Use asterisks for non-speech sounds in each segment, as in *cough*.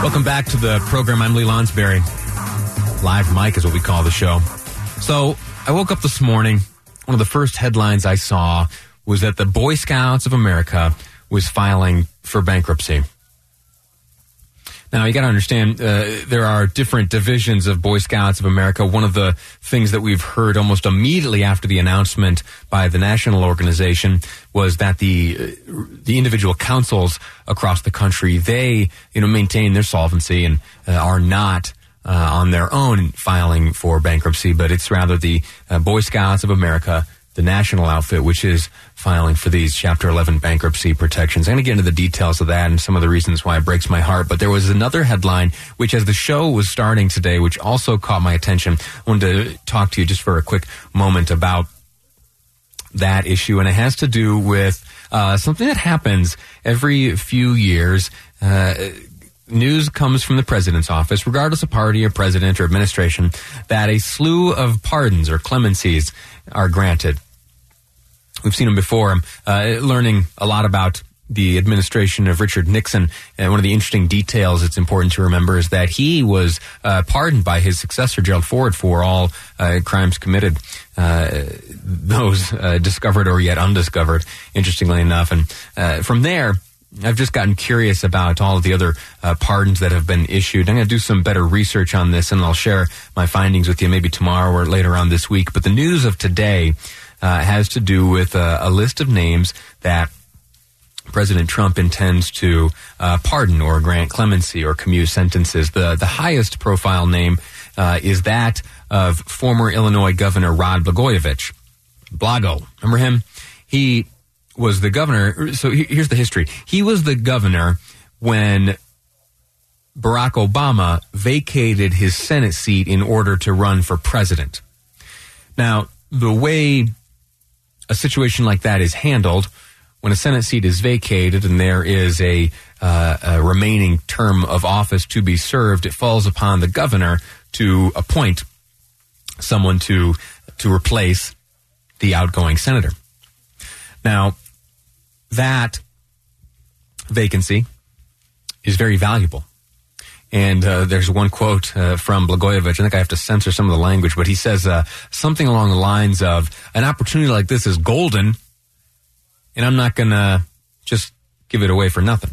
Welcome back to the program. I'm Lee Lonsberry. Live mic is what we call the show. So I woke up this morning. One of the first headlines I saw was that the Boy Scouts of America was filing for bankruptcy. Now you got to understand uh, there are different divisions of Boy Scouts of America. One of the things that we've heard almost immediately after the announcement by the national organization was that the uh, the individual councils across the country they you know maintain their solvency and uh, are not. Uh, on their own filing for bankruptcy, but it's rather the uh, Boy Scouts of America the national outfit, which is filing for these Chapter 11 bankruptcy protections. I'm going to get into the details of that and some of the reasons why it breaks my heart. But there was another headline, which as the show was starting today, which also caught my attention. I wanted to talk to you just for a quick moment about that issue. And it has to do with uh, something that happens every few years. Uh, news comes from the president's office, regardless of party or president or administration, that a slew of pardons or clemencies are granted. We've seen him before. uh, learning a lot about the administration of Richard Nixon. And one of the interesting details it's important to remember is that he was uh, pardoned by his successor, Gerald Ford, for all uh, crimes committed, uh, those uh, discovered or yet undiscovered, interestingly enough. And uh, from there, I've just gotten curious about all of the other uh, pardons that have been issued. I'm going to do some better research on this and I'll share my findings with you maybe tomorrow or later on this week. But the news of today uh, has to do with uh, a list of names that President Trump intends to uh, pardon or grant clemency or commute sentences. The the highest profile name uh, is that of former Illinois Governor Rod Blagojevich. Blago, remember him? He was the governor. So here's the history. He was the governor when Barack Obama vacated his Senate seat in order to run for president. Now, the way a situation like that is handled when a Senate seat is vacated and there is a, uh, a, remaining term of office to be served, it falls upon the governor to appoint someone to to replace the outgoing senator. Now, that vacancy is very valuable. And uh, there's one quote uh, from Blagojevich. I think I have to censor some of the language, but he says uh, something along the lines of an opportunity like this is golden, and I'm not going to just give it away for nothing.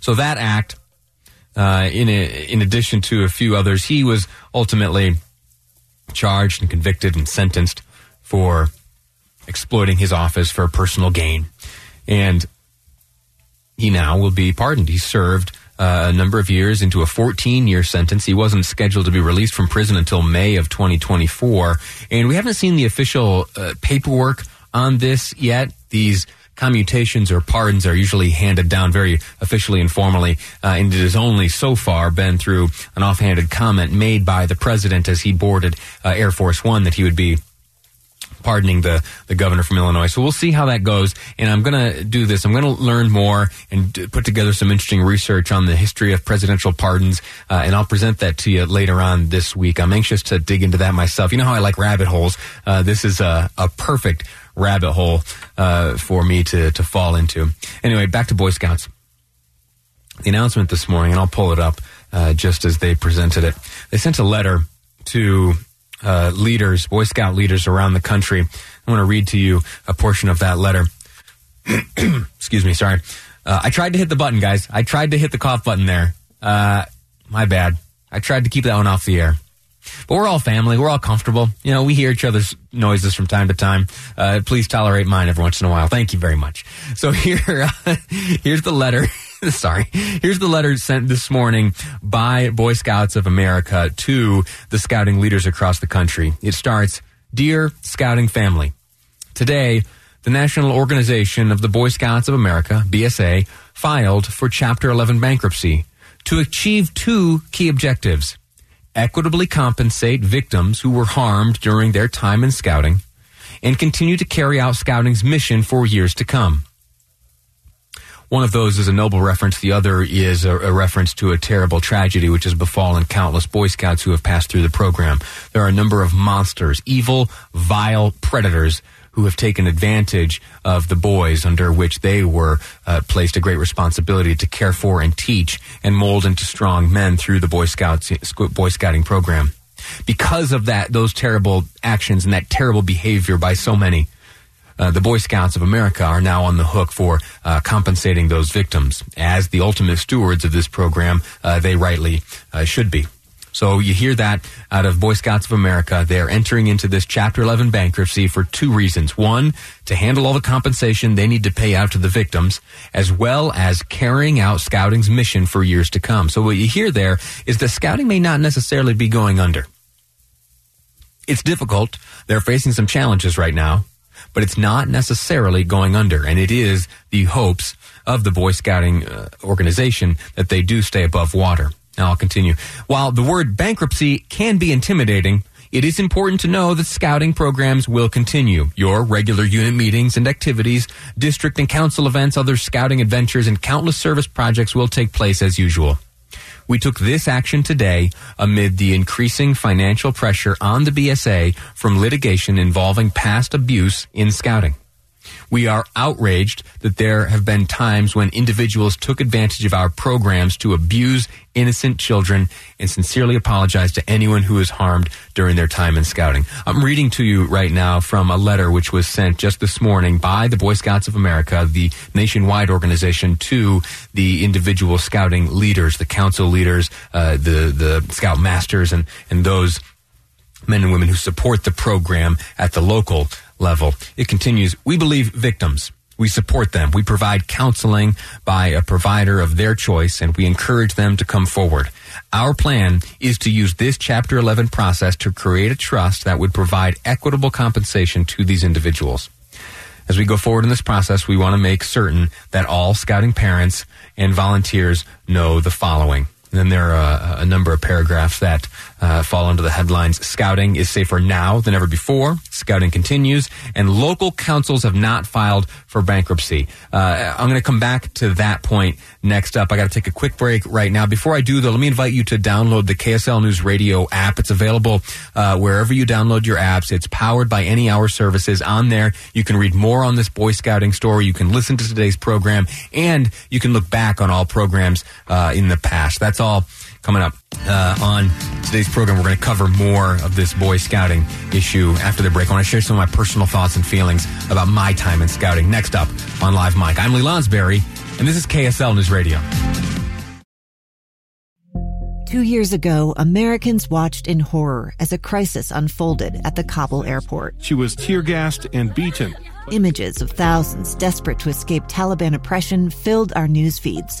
So that act, uh, in, a, in addition to a few others, he was ultimately charged and convicted and sentenced for exploiting his office for personal gain. And he now will be pardoned. He served uh, a number of years into a 14 year sentence. He wasn't scheduled to be released from prison until May of 2024. And we haven't seen the official uh, paperwork on this yet. These commutations or pardons are usually handed down very officially and formally, uh, and it has only so far been through an offhanded comment made by the president as he boarded uh, Air Force One that he would be pardoning the, the governor from Illinois. So we'll see how that goes. And I'm going to do this. I'm going to learn more and put together some interesting research on the history of presidential pardons. Uh, and I'll present that to you later on this week. I'm anxious to dig into that myself. You know how I like rabbit holes. Uh, this is a, a perfect rabbit hole uh, for me to, to fall into. Anyway, back to Boy Scouts. The announcement this morning, and I'll pull it up uh, just as they presented it. They sent a letter to uh, leaders, Boy Scout leaders around the country. I want to read to you a portion of that letter. *clears throat* Excuse me, sorry. Uh, I tried to hit the button, guys. I tried to hit the cough button there. Uh, my bad. I tried to keep that one off the air. But we're all family. We're all comfortable. You know, we hear each other's noises from time to time. Uh, please tolerate mine every once in a while. Thank you very much. So *laughs* here, uh, here's the letter. *laughs* *laughs* Sorry. Here's the letter sent this morning by Boy Scouts of America to the scouting leaders across the country. It starts, Dear Scouting Family, today, the National Organization of the Boy Scouts of America, BSA, filed for Chapter 11 bankruptcy to achieve two key objectives equitably compensate victims who were harmed during their time in scouting and continue to carry out scouting's mission for years to come. One of those is a noble reference. The other is a, a, reference to a terrible tragedy which has befallen countless Boy Scouts who have passed through the program. There are a number of monsters, evil, vile predators who have taken advantage of the boys under which they were uh, placed a great responsibility to care for and teach and mold into strong men through the Boy Scouts Boy Scouting program. Because of that, those terrible actions and that terrible behavior by so many, uh, the Boy Scouts of America are now on the hook for uh, compensating those victims. As the ultimate stewards of this program, uh, they rightly uh, should be. So you hear that out of Boy Scouts of America. They're entering into this Chapter 11 bankruptcy for two reasons. One, to handle all the compensation they need to pay out to the victims, as well as carrying out Scouting's mission for years to come. So what you hear there is that Scouting may not necessarily be going under. It's difficult. They're facing some challenges right now, but it's not necessarily going under. And it is the hopes of the Boy Scouting uh, organization that they do stay above water. Now I'll continue. While the word bankruptcy can be intimidating, it is important to know that scouting programs will continue. Your regular unit meetings and activities, district and council events, other scouting adventures, and countless service projects will take place as usual. We took this action today amid the increasing financial pressure on the BSA from litigation involving past abuse in scouting. We are outraged that there have been times when individuals took advantage of our programs to abuse innocent children and sincerely apologize to anyone who was harmed during their time in scouting. I'm reading to you right now from a letter which was sent just this morning by the Boy Scouts of America, the nationwide organization, to the individual scouting leaders, the council leaders, uh, the the scout masters, and and those men and women who support the program at the local level. It continues, we believe victims. We support them. We provide counseling by a provider of their choice and we encourage them to come forward. Our plan is to use this Chapter 11 process to create a trust that would provide equitable compensation to these individuals. As we go forward in this process, we want to make certain that all scouting parents and volunteers know the following. And then there are a, a number of paragraphs that uh, fall under the headlines Scouting is safer now than ever before. Scouting continues, and local councils have not filed for bankruptcy. Uh, I'm going to come back to that point next up. I got to take a quick break right now. Before I do, though, let me invite you to download the KSL News Radio app. It's available uh, wherever you download your apps. It's powered by Any Hour Services. On there, you can read more on this Boy Scouting story. You can listen to today's program, and you can look back on all programs uh, in the past. That's all coming up uh, on today's program. We're going to cover more of this Boy Scouting issue after the break. I want to share some of my personal thoughts and feelings about my time in scouting. Next up on Live Mic, I'm Lee Lonsberry, and this is KSL News Radio. Two years ago, Americans watched in horror as a crisis unfolded at the Kabul airport. She was tear gassed and beaten. Images of thousands desperate to escape Taliban oppression filled our news feeds.